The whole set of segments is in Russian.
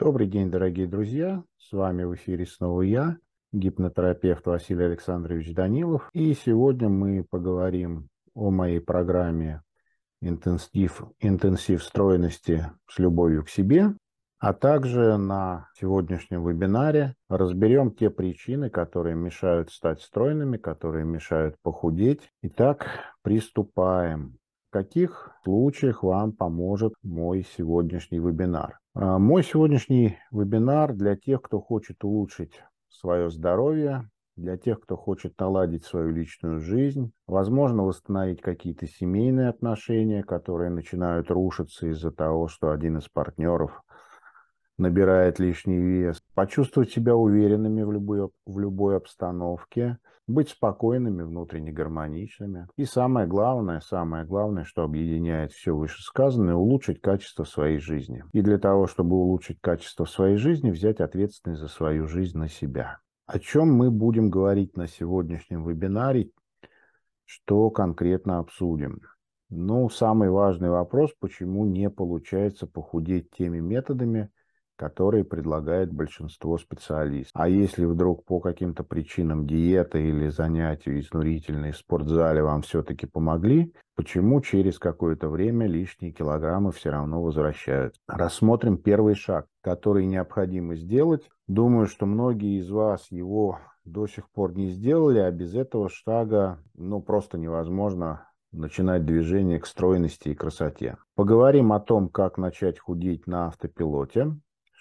Добрый день, дорогие друзья. С вами в эфире снова я, гипнотерапевт Василий Александрович Данилов. И сегодня мы поговорим о моей программе «Интенсив, интенсив стройности с любовью к себе», а также на сегодняшнем вебинаре разберем те причины, которые мешают стать стройными, которые мешают похудеть. Итак, приступаем. В каких случаях вам поможет мой сегодняшний вебинар? А, мой сегодняшний вебинар для тех, кто хочет улучшить свое здоровье, для тех, кто хочет наладить свою личную жизнь, возможно, восстановить какие-то семейные отношения, которые начинают рушиться из-за того, что один из партнеров набирает лишний вес, почувствовать себя уверенными в любой, в любой обстановке, быть спокойными, внутренне гармоничными. И самое главное, самое главное, что объединяет все вышесказанное, улучшить качество своей жизни. И для того, чтобы улучшить качество своей жизни, взять ответственность за свою жизнь на себя. О чем мы будем говорить на сегодняшнем вебинаре, что конкретно обсудим. Ну, самый важный вопрос, почему не получается похудеть теми методами, которые предлагает большинство специалистов. А если вдруг по каким-то причинам диета или занятия изнурительные в спортзале вам все-таки помогли, почему через какое-то время лишние килограммы все равно возвращаются? Рассмотрим первый шаг, который необходимо сделать. Думаю, что многие из вас его до сих пор не сделали, а без этого шага ну, просто невозможно начинать движение к стройности и красоте. Поговорим о том, как начать худеть на автопилоте,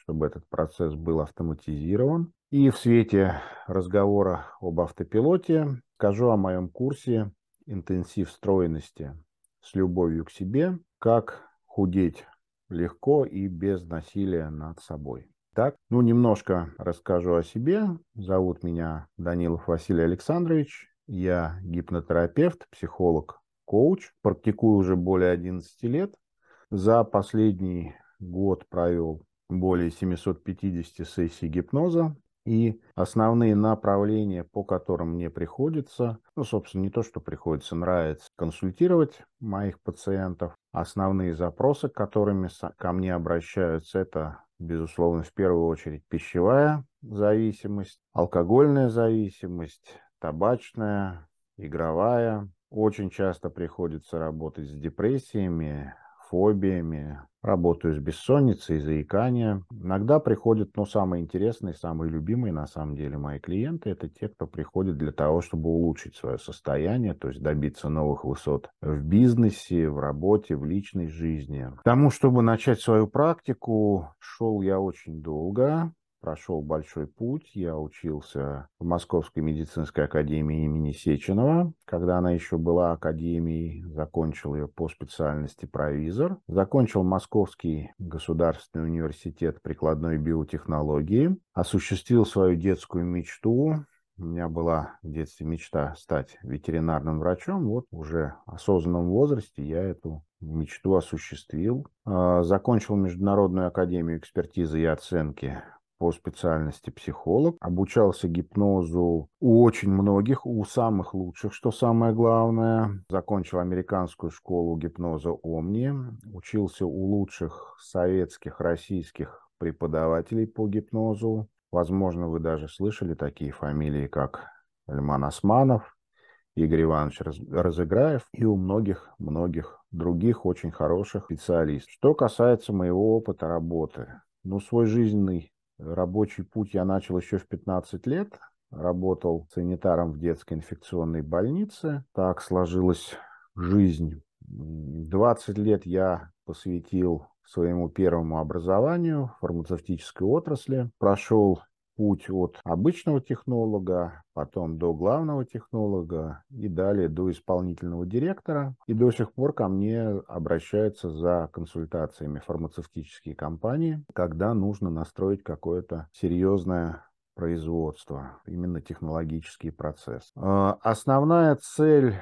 чтобы этот процесс был автоматизирован. И в свете разговора об автопилоте скажу о моем курсе «Интенсив стройности с любовью к себе. Как худеть легко и без насилия над собой». Так, ну немножко расскажу о себе. Зовут меня Данилов Василий Александрович. Я гипнотерапевт, психолог, коуч. Практикую уже более 11 лет. За последний год провел более 750 сессий гипноза. И основные направления, по которым мне приходится, ну, собственно, не то, что приходится, нравится консультировать моих пациентов. Основные запросы, которыми ко мне обращаются, это, безусловно, в первую очередь пищевая зависимость, алкогольная зависимость, табачная, игровая. Очень часто приходится работать с депрессиями, фобиями, работаю с бессонницей, заиканием. Иногда приходят, ну, самые интересные, самые любимые, на самом деле, мои клиенты, это те, кто приходит для того, чтобы улучшить свое состояние, то есть добиться новых высот в бизнесе, в работе, в личной жизни. К тому, чтобы начать свою практику, шел я очень долго, прошел большой путь. Я учился в Московской медицинской академии имени Сеченова, когда она еще была академией, закончил ее по специальности провизор. Закончил Московский государственный университет прикладной биотехнологии, осуществил свою детскую мечту у меня была в детстве мечта стать ветеринарным врачом. Вот уже в осознанном возрасте я эту мечту осуществил. А, закончил Международную академию экспертизы и оценки по специальности психолог, обучался гипнозу у очень многих, у самых лучших, что самое главное. Закончил американскую школу гипноза Омни, учился у лучших советских, российских преподавателей по гипнозу. Возможно, вы даже слышали такие фамилии, как Альман Османов, Игорь Иванович Разыграев и у многих-многих других очень хороших специалистов. Что касается моего опыта работы, ну, свой жизненный Рабочий путь я начал еще в 15 лет. Работал санитаром в детской инфекционной больнице. Так сложилась жизнь. 20 лет я посвятил своему первому образованию в фармацевтической отрасли. Прошел путь от обычного технолога, потом до главного технолога и далее до исполнительного директора. И до сих пор ко мне обращаются за консультациями фармацевтические компании, когда нужно настроить какое-то серьезное производство, именно технологический процесс. А, основная цель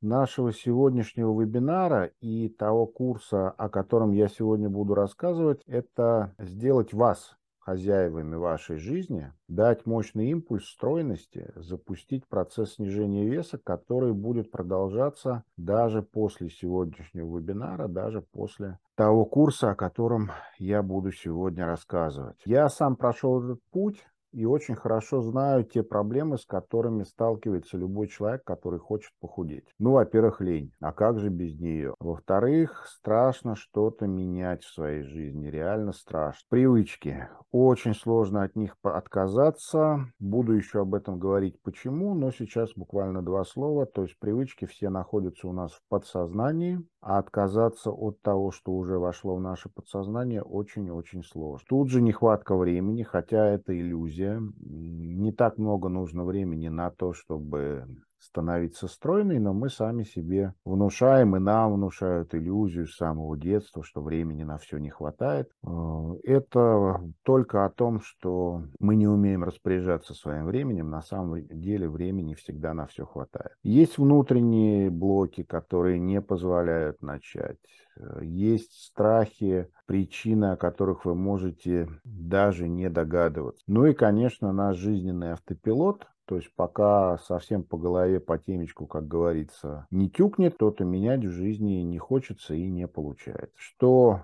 нашего сегодняшнего вебинара и того курса, о котором я сегодня буду рассказывать, это сделать вас хозяевами вашей жизни, дать мощный импульс стройности, запустить процесс снижения веса, который будет продолжаться даже после сегодняшнего вебинара, даже после того курса, о котором я буду сегодня рассказывать. Я сам прошел этот путь, и очень хорошо знаю те проблемы, с которыми сталкивается любой человек, который хочет похудеть. Ну, во-первых, лень. А как же без нее? Во-вторых, страшно что-то менять в своей жизни. Реально страшно. Привычки. Очень сложно от них отказаться. Буду еще об этом говорить почему, но сейчас буквально два слова. То есть привычки все находятся у нас в подсознании, а отказаться от того, что уже вошло в наше подсознание, очень-очень сложно. Тут же нехватка времени, хотя это иллюзия. Не так много нужно времени на то, чтобы становиться стройной, но мы сами себе внушаем, и нам внушают иллюзию с самого детства, что времени на все не хватает. Э, это только о том, что мы не умеем распоряжаться своим временем. На самом деле времени всегда на все хватает. Есть внутренние блоки, которые не позволяют начать. Э, есть страхи, причины, о которых вы можете даже не догадываться. Ну и, конечно, наш жизненный автопилот, то есть пока совсем по голове, по темечку, как говорится, не тюкнет, то-то менять в жизни не хочется и не получается. Что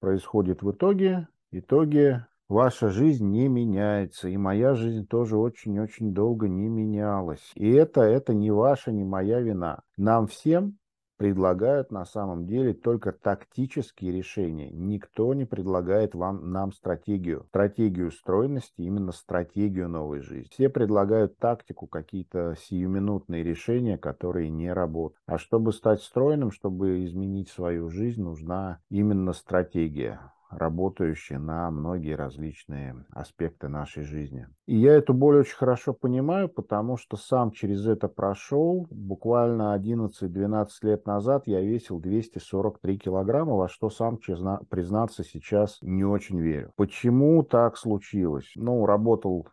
происходит в итоге? Итоге ваша жизнь не меняется, и моя жизнь тоже очень-очень долго не менялась. И это, это не ваша, не моя вина. Нам всем предлагают на самом деле только тактические решения. Никто не предлагает вам, нам стратегию. Стратегию стройности, именно стратегию новой жизни. Все предлагают тактику, какие-то сиюминутные решения, которые не работают. А чтобы стать стройным, чтобы изменить свою жизнь, нужна именно стратегия работающие на многие различные аспекты нашей жизни. И я эту боль очень хорошо понимаю, потому что сам через это прошел. Буквально 11-12 лет назад я весил 243 килограмма, во что сам, честно признаться, сейчас не очень верю. Почему так случилось? Ну, работал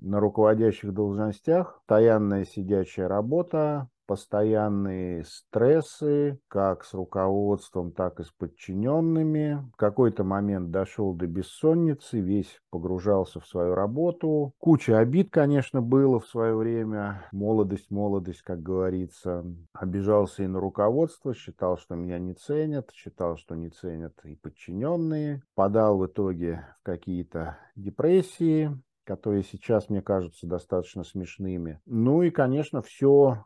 на руководящих должностях, постоянная сидячая работа, постоянные стрессы, как с руководством, так и с подчиненными. В какой-то момент дошел до бессонницы, весь погружался в свою работу. Куча обид, конечно, было в свое время. Молодость, молодость, как говорится. Обижался и на руководство, считал, что меня не ценят, считал, что не ценят и подчиненные. Подал в итоге в какие-то депрессии, которые сейчас мне кажутся достаточно смешными. Ну и, конечно, все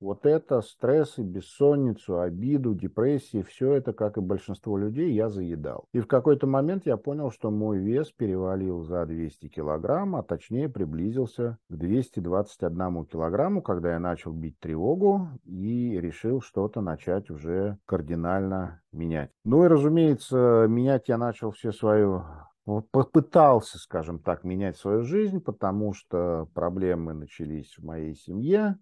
вот это стрессы, бессонницу, обиду, депрессии, все это, как и большинство людей, я заедал. И в какой-то момент я понял, что мой вес перевалил за 200 килограмм, а точнее приблизился к 221 килограмму, когда я начал бить тревогу и решил что-то начать уже кардинально менять. Ну и, разумеется, менять я начал все свою попытался, скажем так, менять свою жизнь, потому что проблемы начались в моей семье,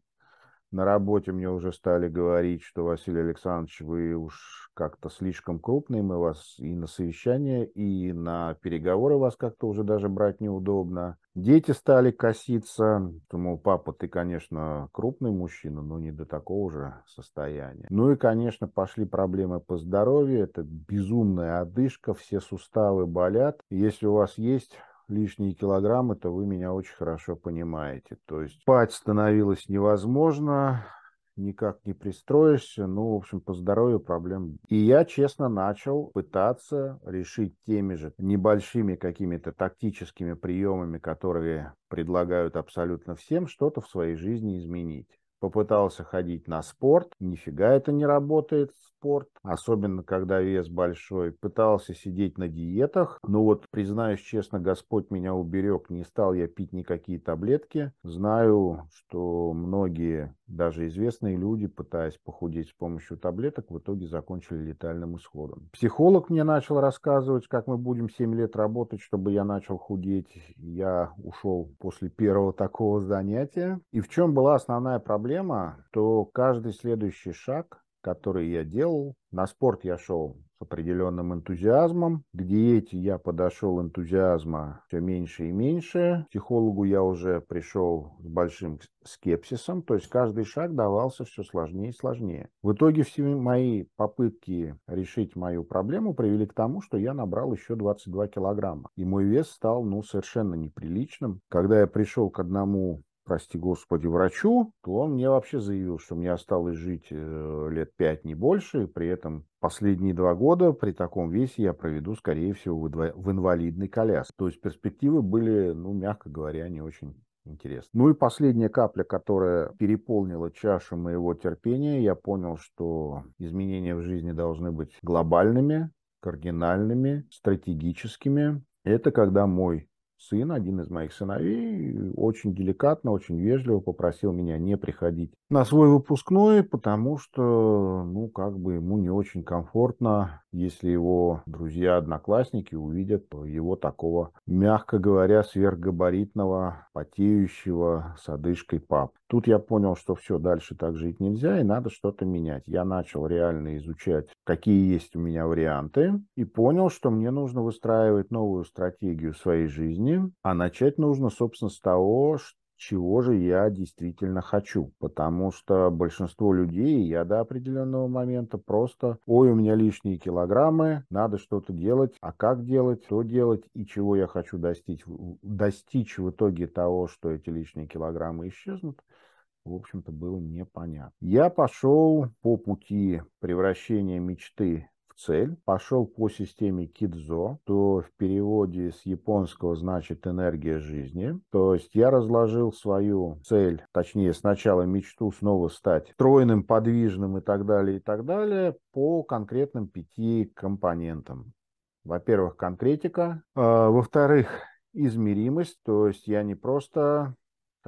на работе мне уже стали говорить, что, Василий Александрович, вы уж как-то слишком крупный, мы вас и на совещание, и на переговоры вас как-то уже даже брать неудобно. Дети стали коситься, думал, папа, ты, конечно, крупный мужчина, но не до такого же состояния. Ну и, конечно, пошли проблемы по здоровью, это безумная одышка, все суставы болят. Если у вас есть лишние килограммы, то вы меня очень хорошо понимаете. То есть спать становилось невозможно, никак не пристроишься, ну, в общем, по здоровью проблем. И я, честно, начал пытаться решить теми же небольшими какими-то тактическими приемами, которые предлагают абсолютно всем, что-то в своей жизни изменить попытался ходить на спорт, нифига это не работает, спорт, особенно когда вес большой. Пытался сидеть на диетах, но вот, признаюсь честно, Господь меня уберег, не стал я пить никакие таблетки. Знаю, что многие, даже известные люди, пытаясь похудеть с помощью таблеток, в итоге закончили летальным исходом. Психолог мне начал рассказывать, как мы будем 7 лет работать, чтобы я начал худеть. Я ушел после первого такого занятия. И в чем была основная проблема, то каждый следующий шаг который я делал. На спорт я шел с определенным энтузиазмом. К диете я подошел энтузиазма все меньше и меньше. К психологу я уже пришел с большим скепсисом, то есть каждый шаг давался все сложнее и сложнее. В итоге все мои попытки решить мою проблему привели к тому, что я набрал еще 22 килограмма. И мой вес стал, ну, совершенно неприличным. Когда я пришел к одному прости господи, врачу, то он мне вообще заявил, что мне осталось жить э, лет пять, не больше, и при этом последние два года при таком весе я проведу, скорее всего, в инвалидной коляске. То есть перспективы были, ну, мягко говоря, не очень интересно. Ну и последняя капля, которая переполнила чашу моего терпения, я понял, что изменения в жизни должны быть глобальными, кардинальными, стратегическими. Это когда мой сын, один из моих сыновей, очень деликатно, очень вежливо попросил меня не приходить на свой выпускной, потому что, ну, как бы ему не очень комфортно, если его друзья, одноклассники увидят его такого, мягко говоря, сверхгабаритного, потеющего с одышкой пап. Тут я понял, что все, дальше так жить нельзя, и надо что-то менять. Я начал реально изучать, какие есть у меня варианты, и понял, что мне нужно выстраивать новую стратегию своей жизни, а начать нужно, собственно, с того, чего же я действительно хочу. Потому что большинство людей, я до определенного момента просто, ой, у меня лишние килограммы, надо что-то делать, а как делать, что делать и чего я хочу достичь, достичь в итоге того, что эти лишние килограммы исчезнут, в общем-то, было непонятно. Я пошел по пути превращения мечты цель, пошел по системе Кидзо, то в переводе с японского значит энергия жизни. То есть я разложил свою цель, точнее сначала мечту снова стать стройным, подвижным и так далее, и так далее, по конкретным пяти компонентам. Во-первых, конкретика. А, во-вторых, измеримость, то есть я не просто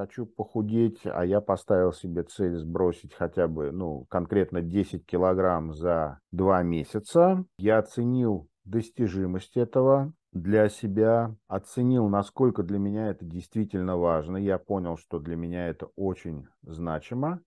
хочу похудеть, а я поставил себе цель сбросить хотя бы, ну, конкретно 10 килограмм за два месяца. Я оценил достижимость этого для себя, оценил, насколько для меня это действительно важно. Я понял, что для меня это очень значимо.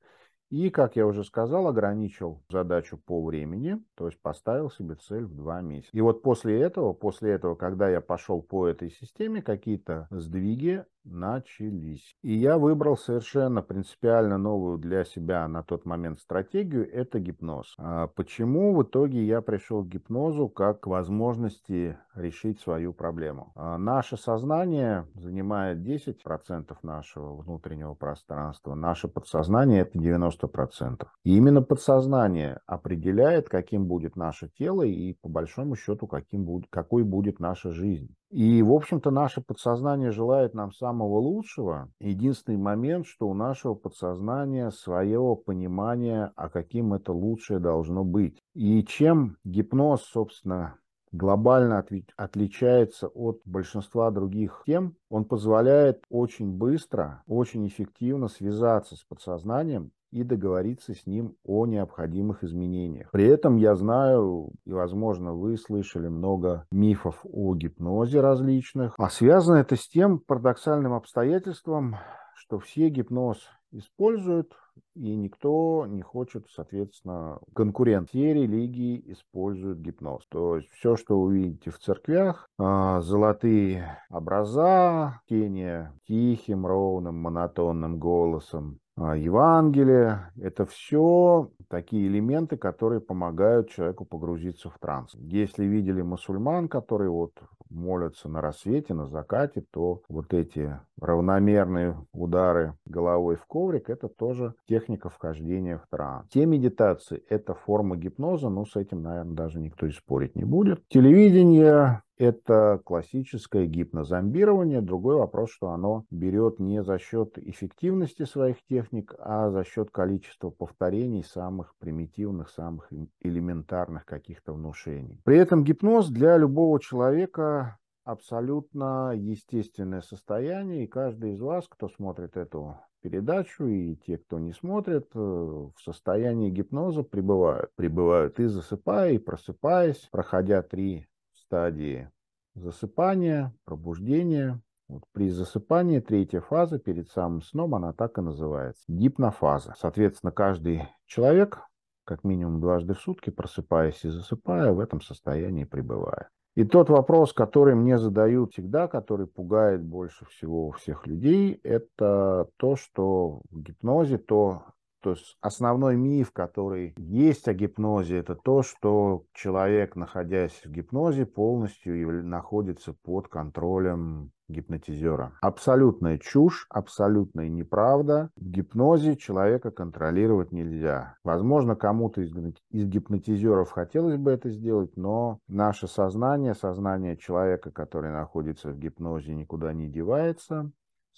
И, как я уже сказал, ограничил задачу по времени, то есть поставил себе цель в два месяца. И вот после этого, после этого, когда я пошел по этой системе, какие-то сдвиги начались. И я выбрал совершенно принципиально новую для себя на тот момент стратегию – это гипноз. А почему в итоге я пришел к гипнозу как к возможности решить свою проблему? А наше сознание занимает 10% нашего внутреннего пространства, наше подсознание – это 90%. И именно подсознание определяет, каким будет наше тело и, по большому счету, каким будет, какой будет наша жизнь. И, в общем-то, наше подсознание желает нам самого лучшего. Единственный момент, что у нашего подсознания свое понимание, а каким это лучшее должно быть. И чем гипноз, собственно, глобально отличается от большинства других тем, он позволяет очень быстро, очень эффективно связаться с подсознанием и договориться с ним о необходимых изменениях. При этом я знаю, и, возможно, вы слышали много мифов о гипнозе различных, а связано это с тем парадоксальным обстоятельством, что все гипноз используют, и никто не хочет, соответственно, конкурент. Все религии используют гипноз. То есть все, что вы видите в церквях, а, золотые образа, чтение тихим, ровным, монотонным голосом, Евангелие. Это все такие элементы, которые помогают человеку погрузиться в транс. Если видели мусульман, которые вот молятся на рассвете, на закате, то вот эти равномерные удары головой в коврик, это тоже техника вхождения в транс. Те медитации – это форма гипноза, но с этим, наверное, даже никто и спорить не будет. Телевидение это классическое гипнозомбирование. Другой вопрос, что оно берет не за счет эффективности своих техник, а за счет количества повторений самых примитивных, самых элементарных каких-то внушений. При этом гипноз для любого человека абсолютно естественное состояние, и каждый из вас, кто смотрит эту передачу, и те, кто не смотрит, э, в состоянии гипноза пребывают. Пребывают и засыпая, и просыпаясь, проходя три стадии засыпания, пробуждения. Вот при засыпании третья фаза перед самым сном, она так и называется. Гипнофаза. Соответственно, каждый человек как минимум дважды в сутки, просыпаясь и засыпая, в этом состоянии пребывая. И тот вопрос, который мне задают всегда, который пугает больше всего всех людей, это то, что в гипнозе, то, то есть основной миф, который есть о гипнозе, это то, что человек, находясь в гипнозе, полностью находится под контролем гипнотизера. Абсолютная чушь, абсолютная неправда. В гипнозе человека контролировать нельзя. Возможно, кому-то из, из гипнотизеров хотелось бы это сделать, но наше сознание, сознание человека, который находится в гипнозе, никуда не девается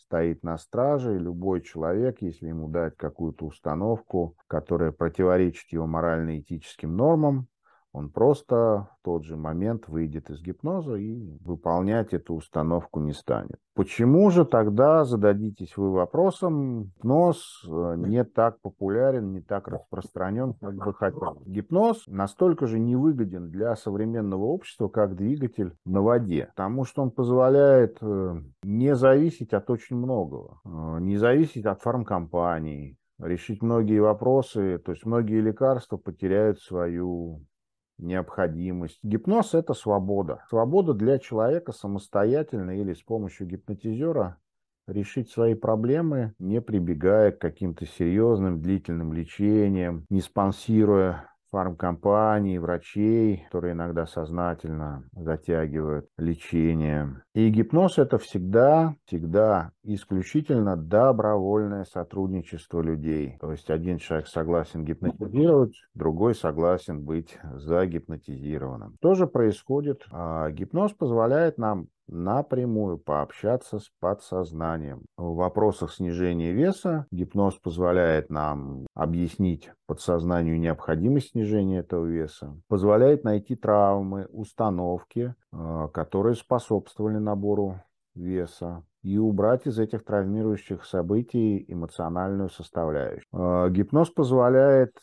стоит на страже, и любой человек, если ему дать какую-то установку, которая противоречит его морально-этическим нормам, он просто в тот же момент выйдет из гипноза и выполнять эту установку не станет. Почему же тогда, зададитесь вы вопросом, гипноз э, не так популярен, не так распространен, как бы хотел? Гипноз настолько же невыгоден для современного общества, как двигатель на воде, потому что он позволяет э, не зависеть от очень многого, э, не зависеть от фармкомпаний, решить многие вопросы, то есть многие лекарства потеряют свою необходимость. Гипноз – это свобода. Свобода для человека самостоятельно или с помощью гипнотизера решить свои проблемы, не прибегая к каким-то серьезным длительным лечениям, не спонсируя фармкомпаний, врачей, которые иногда сознательно затягивают лечение. И гипноз это всегда, всегда исключительно добровольное сотрудничество людей. То есть один человек согласен гипнотизировать, другой согласен быть загипнотизированным. Что же происходит? А, гипноз позволяет нам напрямую пообщаться с подсознанием. В вопросах снижения веса гипноз позволяет нам объяснить подсознанию необходимость снижения этого веса, позволяет найти травмы, установки, э, которые способствовали набору веса, и убрать из этих травмирующих событий эмоциональную составляющую. Э, гипноз позволяет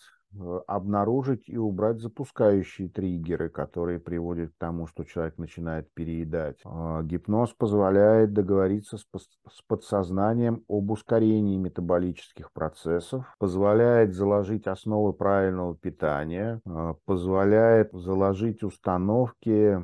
обнаружить и убрать запускающие триггеры, которые приводят к тому, что человек начинает переедать. А, гипноз позволяет договориться с подсознанием об ускорении метаболических процессов, позволяет заложить основы правильного питания, а, позволяет заложить установки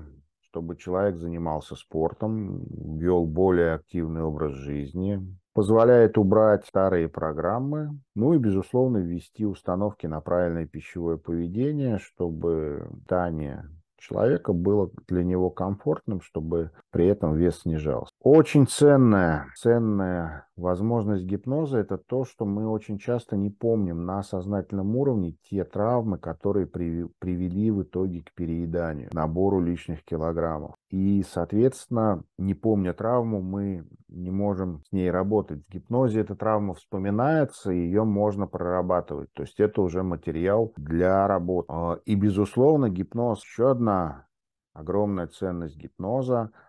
чтобы человек занимался спортом, вел более активный образ жизни, позволяет убрать старые программы, ну и, безусловно, ввести установки на правильное пищевое поведение, чтобы питание человека было для него комфортным, чтобы при этом вес снижался. Очень ценная, ценная возможность гипноза – это то, что мы очень часто не помним на сознательном уровне те травмы, которые привели в итоге к перееданию, набору лишних килограммов. И, соответственно, не помня травму, мы не можем с ней работать. В гипнозе эта травма вспоминается, и ее можно прорабатывать. То есть это уже материал для работы. А, и, безусловно, гипноз еще одна огромная ценность гипноза –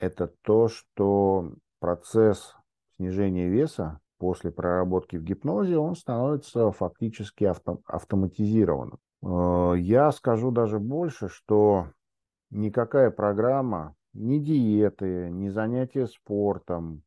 это то, что процесс снижения веса после проработки в гипнозе, он становится фактически авто, автоматизированным. А, я скажу даже больше, что никакая программа, ни диеты, ни занятия спортом,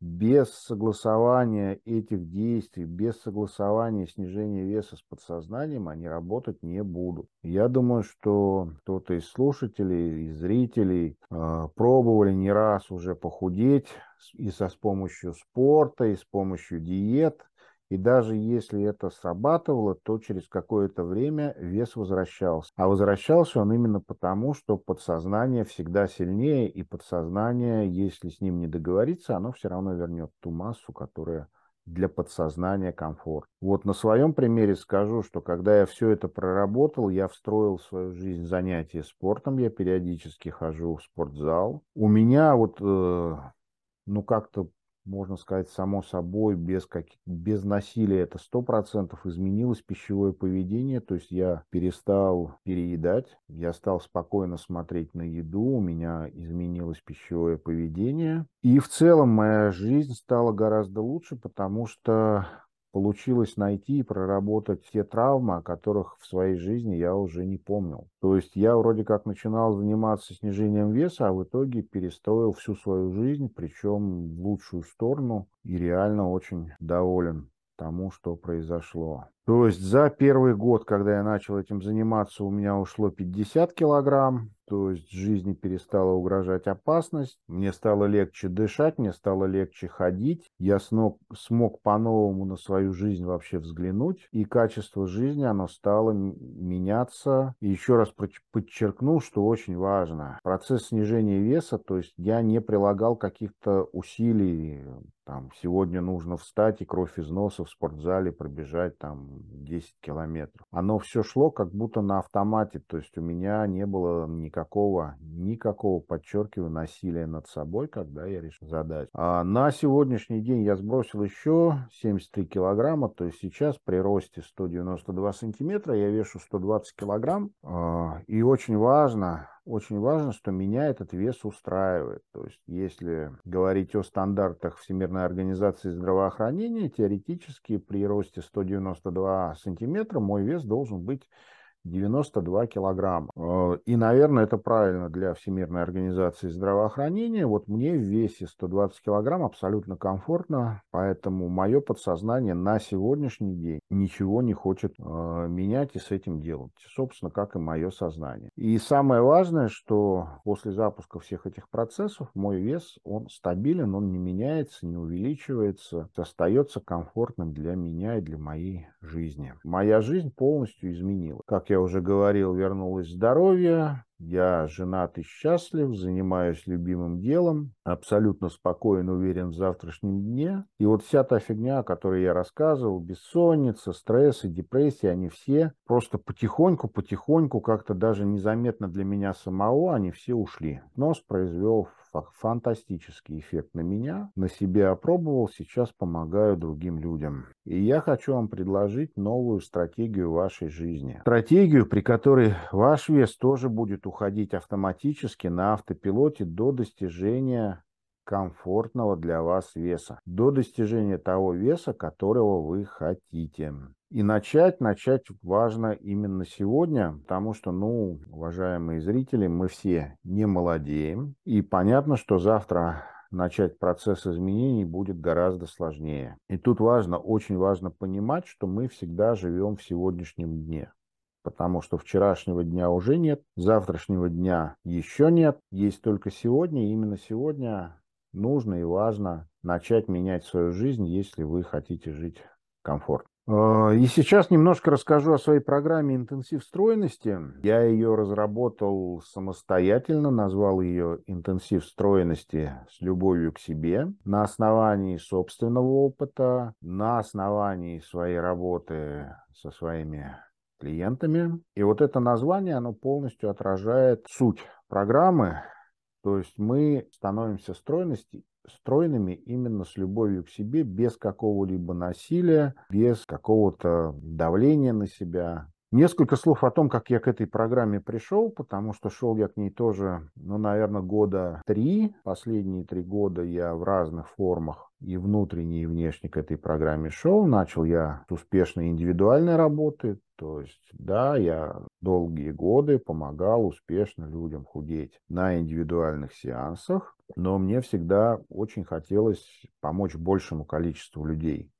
без согласования этих действий, без согласования снижения веса с подсознанием, они работать не будут. Я думаю, что кто-то из слушателей, из зрителей э, пробовали не раз уже похудеть и со с помощью спорта, и с помощью диет, и даже если это срабатывало, то через какое-то время вес возвращался. А возвращался он именно потому, что подсознание всегда сильнее, и подсознание, если с ним не договориться, оно все равно вернет ту массу, которая для подсознания комфорт. Вот на своем примере скажу, что когда я все это проработал, я встроил в свою жизнь занятия спортом, я периодически хожу в спортзал. У меня вот, э, ну как-то можно сказать, само собой, без, как, без насилия это сто процентов изменилось пищевое поведение, то есть я перестал переедать, я стал спокойно смотреть на еду, у меня изменилось пищевое поведение. И в целом моя жизнь стала гораздо лучше, потому что получилось найти и проработать те травмы, о которых в своей жизни я уже не помнил. То есть я вроде как начинал заниматься снижением веса, а в итоге перестроил всю свою жизнь, причем в лучшую сторону, и реально очень доволен тому, что произошло. То есть за первый год, когда я начал этим заниматься, у меня ушло 50 килограмм. То есть жизни перестала угрожать опасность, мне стало легче дышать, мне стало легче ходить, я смог, смог по-новому на свою жизнь вообще взглянуть, и качество жизни, оно стало меняться. И еще раз подчеркну, что очень важно, процесс снижения веса, то есть я не прилагал каких-то усилий, там, сегодня нужно встать и кровь из носа в спортзале пробежать там 10 километров. Оно все шло как будто на автомате, то есть у меня не было никакого, никакого, подчеркиваю, насилия над собой, когда я решил задать. А на сегодняшний день я сбросил еще 73 килограмма, то есть сейчас при росте 192 сантиметра я вешу 120 килограмм. А, и очень важно, очень важно, что меня этот вес устраивает. То есть, если говорить о стандартах Всемирной организации здравоохранения, теоретически при росте 192 сантиметра мой вес должен быть 92 килограмма. Э, и, наверное, это правильно для Всемирной организации здравоохранения. Вот мне в весе 120 килограмм абсолютно комфортно, поэтому мое подсознание на сегодняшний день ничего не хочет э, менять и с этим делать. Собственно, как и мое сознание. И самое важное, что после запуска всех этих процессов мой вес, он стабилен, он не меняется, не увеличивается, остается комфортным для меня и для моей жизни. Моя жизнь полностью изменилась. Как я я уже говорил, вернулось здоровье, я женат и счастлив, занимаюсь любимым делом, абсолютно спокоен, уверен в завтрашнем дне. И вот вся та фигня, о которой я рассказывал, бессонница, стресс и депрессия, они все просто потихоньку, потихоньку, как-то даже незаметно для меня самого, они все ушли. Нос произвел фантастический эффект на меня, на себе опробовал, сейчас помогаю другим людям. И я хочу вам предложить новую стратегию вашей жизни. Стратегию, при которой ваш вес тоже будет уходить автоматически на автопилоте до достижения комфортного для вас веса, до достижения того веса, которого вы хотите. И начать, начать важно именно сегодня, потому что, ну, уважаемые зрители, мы все не молодеем. И понятно, что завтра начать процесс изменений будет гораздо сложнее. И тут важно, очень важно понимать, что мы всегда живем в сегодняшнем дне. Потому что вчерашнего дня уже нет, завтрашнего дня еще нет, есть только сегодня. И именно сегодня нужно и важно начать менять свою жизнь, если вы хотите жить комфортно. А, и сейчас немножко расскажу о своей программе интенсив стройности. Я ее разработал самостоятельно, назвал ее интенсив стройности с любовью к себе на основании собственного опыта, на основании своей работы со своими клиентами. И вот это название, оно полностью отражает суть программы. То есть мы становимся стройности стройными именно с любовью к себе, без какого-либо насилия, без какого-то давления на себя. Несколько слов о том, как я к этой программе пришел, потому что шел я к ней тоже, ну, наверное, года три. Последние три года я в разных формах и внутренне, и внешне к этой программе шел. Начал я с успешной индивидуальной работы, то есть, да, я долгие годы помогал успешно людям худеть на индивидуальных сеансах, но мне всегда очень хотелось помочь большему количеству людей.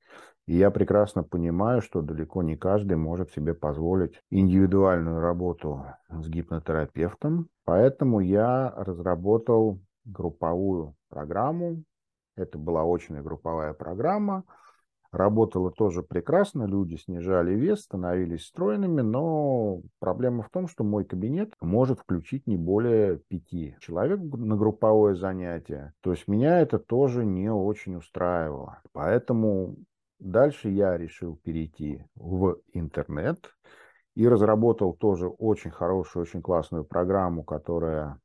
И я прекрасно понимаю, что далеко не каждый может себе позволить индивидуальную работу с гипнотерапевтом. Поэтому я разработал групповую программу. Это была очная групповая программа, Работало тоже прекрасно, люди снижали вес, становились стройными, но проблема в том, что мой кабинет может включить не более пяти человек на групповое занятие. То есть меня это тоже не очень устраивало. Поэтому дальше я решил перейти в интернет и разработал тоже очень хорошую, очень классную программу, которая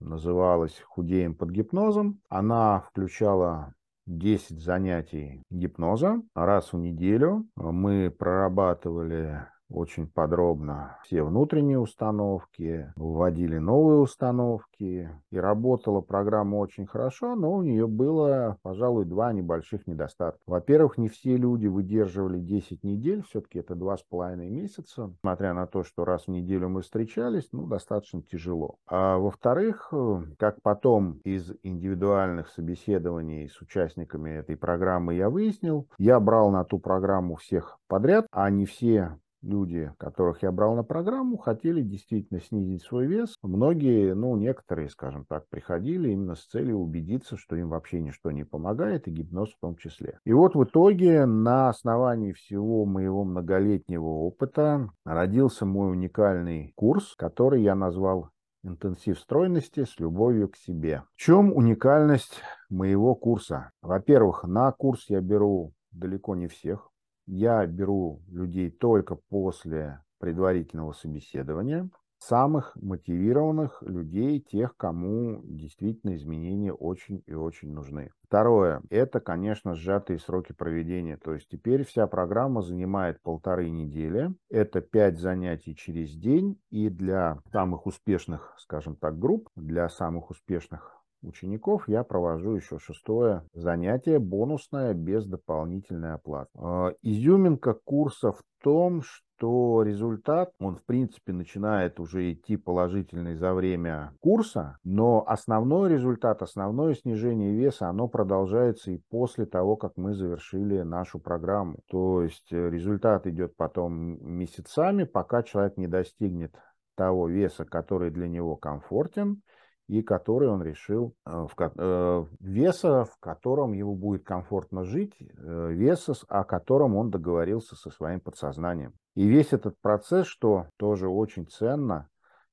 называлась «Худеем под гипнозом». Она включала 10 занятий гипноза раз в неделю. Мы прорабатывали очень подробно все внутренние установки, вводили новые установки, и работала программа очень хорошо, но у нее было, пожалуй, два небольших недостатка. Во-первых, не все люди выдерживали 10 недель, все-таки это два с половиной месяца, несмотря на то, что раз в неделю мы встречались, ну, достаточно тяжело. А во-вторых, как потом из индивидуальных собеседований с участниками этой программы я выяснил, я брал на ту программу всех подряд, а не все люди, которых я брал на программу, хотели действительно снизить свой вес. Многие, ну, некоторые, скажем так, приходили именно с целью убедиться, что им вообще ничто не помогает, и гипноз в том числе. И вот в итоге на основании всего моего многолетнего опыта родился мой уникальный курс, который я назвал интенсив стройности с любовью к себе. В чем уникальность моего курса? Во-первых, на курс я беру далеко не всех. Я беру людей только после предварительного собеседования, самых мотивированных людей, тех, кому действительно изменения очень и очень нужны. Второе, это, конечно, сжатые сроки проведения. То есть теперь вся программа занимает полторы недели. Это пять занятий через день. И для самых успешных, скажем так, групп, для самых успешных учеников я провожу еще шестое занятие, бонусное, без дополнительной оплаты. А, изюминка курса в том, что результат, он в принципе начинает уже идти положительный за время курса, но основной результат, основное снижение веса, оно продолжается и после того, как мы завершили нашу программу. То есть э, результат идет потом месяцами, пока человек не достигнет того веса, который для него комфортен, и который он решил, э, в, э, веса, в котором ему будет комфортно жить, э, веса, о котором он договорился со своим подсознанием. И весь этот процесс, что тоже очень ценно,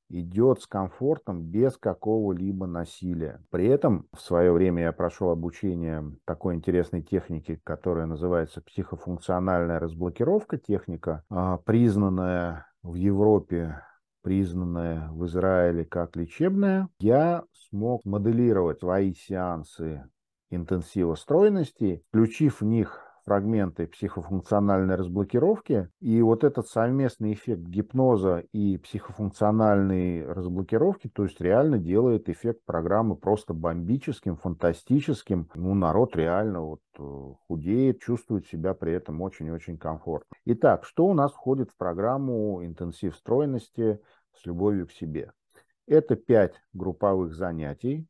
идет с комфортом без какого-либо насилия. При этом в свое время я прошел обучение такой интересной технике, которая называется психофункциональная разблокировка, техника, а, признанная в Европе признанная в Израиле как лечебная, я смог моделировать свои сеансы интенсива стройности, включив в них фрагменты психофункциональной разблокировки. И вот этот совместный эффект гипноза и психофункциональной разблокировки, то есть реально делает эффект программы просто бомбическим, фантастическим. Ну, народ реально вот э, худеет, чувствует себя при этом очень-очень комфортно. Итак, что у нас входит в программу интенсив стройности с любовью к себе. Это пять групповых занятий.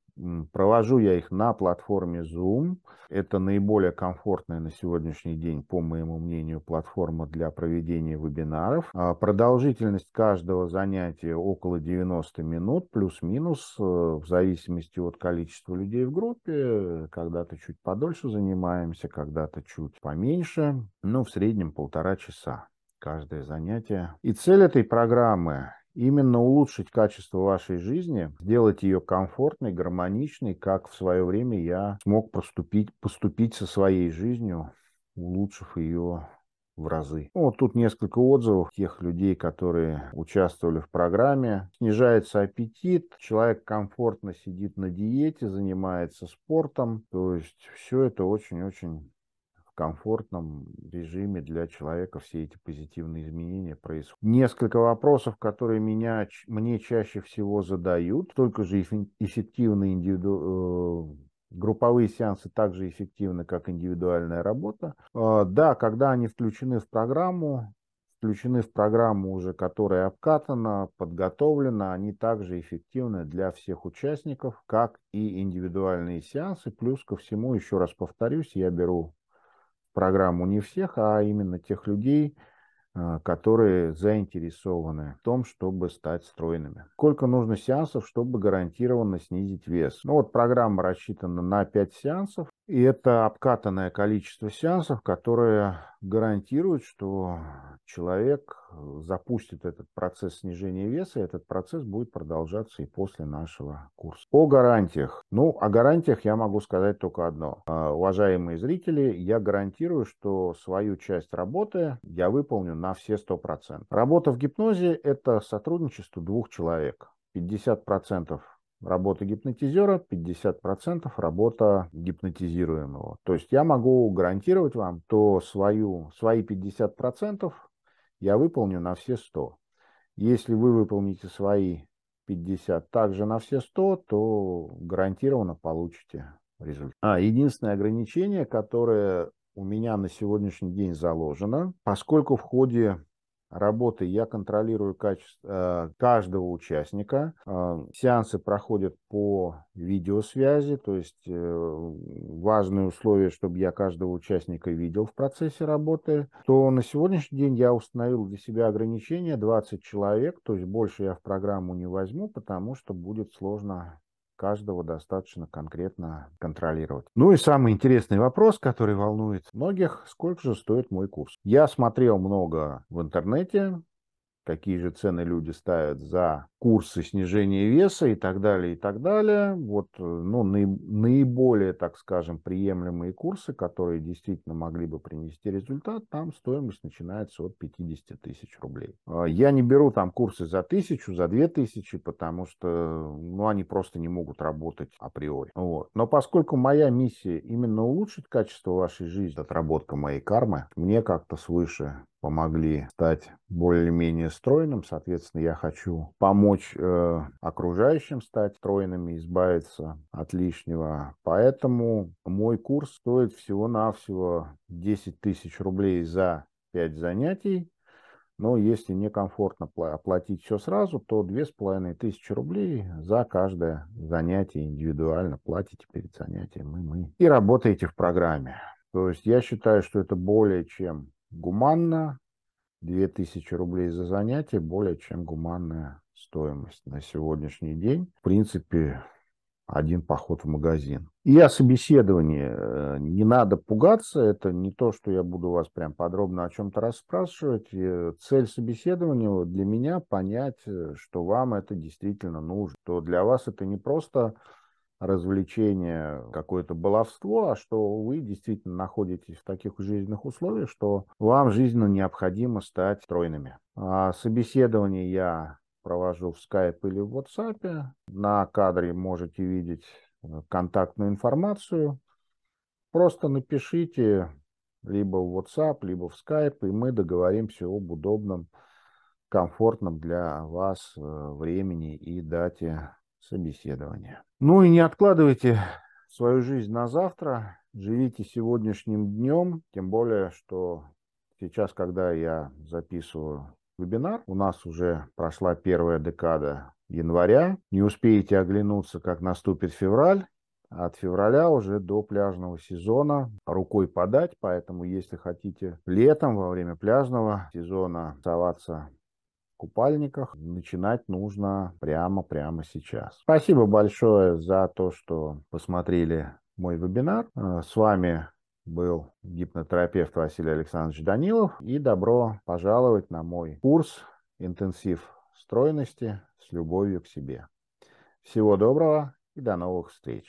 Провожу я их на платформе Zoom. Это наиболее комфортная на сегодняшний день, по моему мнению, платформа для проведения вебинаров. А продолжительность каждого занятия около 90 минут, плюс-минус, э, в зависимости от количества людей в группе. Когда-то чуть подольше занимаемся, когда-то чуть поменьше. Ну, в среднем полтора часа каждое занятие. И цель этой программы именно улучшить качество вашей жизни, сделать ее комфортной, гармоничной, как в свое время я смог поступить, поступить со своей жизнью, улучшив ее в разы. Вот тут несколько отзывов тех людей, которые участвовали в программе. Снижается аппетит, человек комфортно сидит на диете, занимается спортом. То есть все это очень-очень комфортном режиме для человека все эти позитивные изменения происходят. Несколько вопросов, которые меня, мне чаще всего задают, только же эффективны индивиду... Э, групповые сеансы также эффективны, как индивидуальная работа. А, да, когда они включены в программу, включены в программу уже, которая обкатана, подготовлена, они также эффективны для всех участников, как и индивидуальные сеансы. Плюс ко всему, еще раз повторюсь, я беру программу не всех, а именно тех людей, а, которые заинтересованы в том, чтобы стать стройными. Сколько нужно сеансов, чтобы гарантированно снизить вес? Ну вот программа рассчитана на 5 сеансов, и это обкатанное количество сеансов, которое гарантирует, что человек э, запустит этот процесс снижения веса, и этот процесс будет продолжаться и после нашего курса. О гарантиях. Ну, о гарантиях я могу сказать только одно. А, уважаемые зрители, я гарантирую, что свою часть работы я выполню на все 100%. Работа в гипнозе – это сотрудничество двух человек. 50% работа гипнотизера, 50% работа гипнотизируемого. То есть я могу гарантировать вам, то свою, свои 50% я выполню на все 100. Если вы выполните свои 50 также на все 100, то гарантированно получите результат. А, единственное ограничение, которое у меня на сегодняшний день заложено, поскольку в ходе работы я контролирую качество э, каждого участника. Э, сеансы проходят по видеосвязи, то есть э, важные условия, чтобы я каждого участника видел в процессе работы, то на сегодняшний день я установил для себя ограничение 20 человек, то есть больше я в программу не возьму, потому что будет сложно каждого достаточно конкретно контролировать. Ну и самый интересный вопрос, который волнует многих, сколько же стоит мой курс? Я смотрел много в интернете, какие же цены люди ставят за курсы снижения веса и так далее, и так далее. Вот, э, ну, наиболее, так скажем, приемлемые курсы, которые действительно могли бы принести результат, там стоимость начинается от 50 тысяч рублей. А, я не беру там курсы за тысячу, за две тысячи, потому что, ну, они просто не могут работать априори. Вот. Но поскольку моя миссия именно улучшить качество вашей жизни, отработка моей кармы, мне как-то свыше помогли стать более-менее стройным. Соответственно, я хочу помочь э, окружающим стать стройными, избавиться от лишнего. Поэтому мой курс стоит всего-навсего 10 тысяч рублей за 5 занятий. Но если некомфортно оплатить все сразу, то две с половиной тысячи рублей за каждое занятие индивидуально платите перед занятием и мы. И работаете в программе. То есть я считаю, что это более чем гуманно. 2000 рублей за занятие более чем гуманная стоимость на сегодняшний день. В принципе, один поход в магазин. И о собеседовании э, не надо пугаться, это не то, что я буду вас прям подробно о чем-то расспрашивать. Э, цель собеседования для меня понять, э, что вам это действительно нужно, то для вас это не просто развлечение, какое-то баловство, а что вы действительно находитесь в таких жизненных условиях, что вам жизненно необходимо стать стройными. А собеседование я провожу в Skype или в WhatsApp. На кадре можете видеть э, контактную информацию. Просто напишите либо в WhatsApp, либо в Skype, и мы договоримся об удобном, комфортном для вас э, времени и дате собеседования. Ну и не откладывайте свою жизнь на завтра, живите сегодняшним днем, тем более, что сейчас, когда я записываю вебинар, у нас уже прошла первая декада января, не успеете оглянуться, как наступит февраль, от февраля уже до пляжного сезона рукой подать, поэтому если хотите летом во время пляжного сезона оставаться купальниках. Начинать нужно прямо-прямо сейчас. Спасибо большое за то, что посмотрели мой вебинар. Э, с вами был гипнотерапевт Василий Александрович Данилов. И добро пожаловать на мой курс «Интенсив стройности с любовью к себе». Всего доброго и до новых встреч.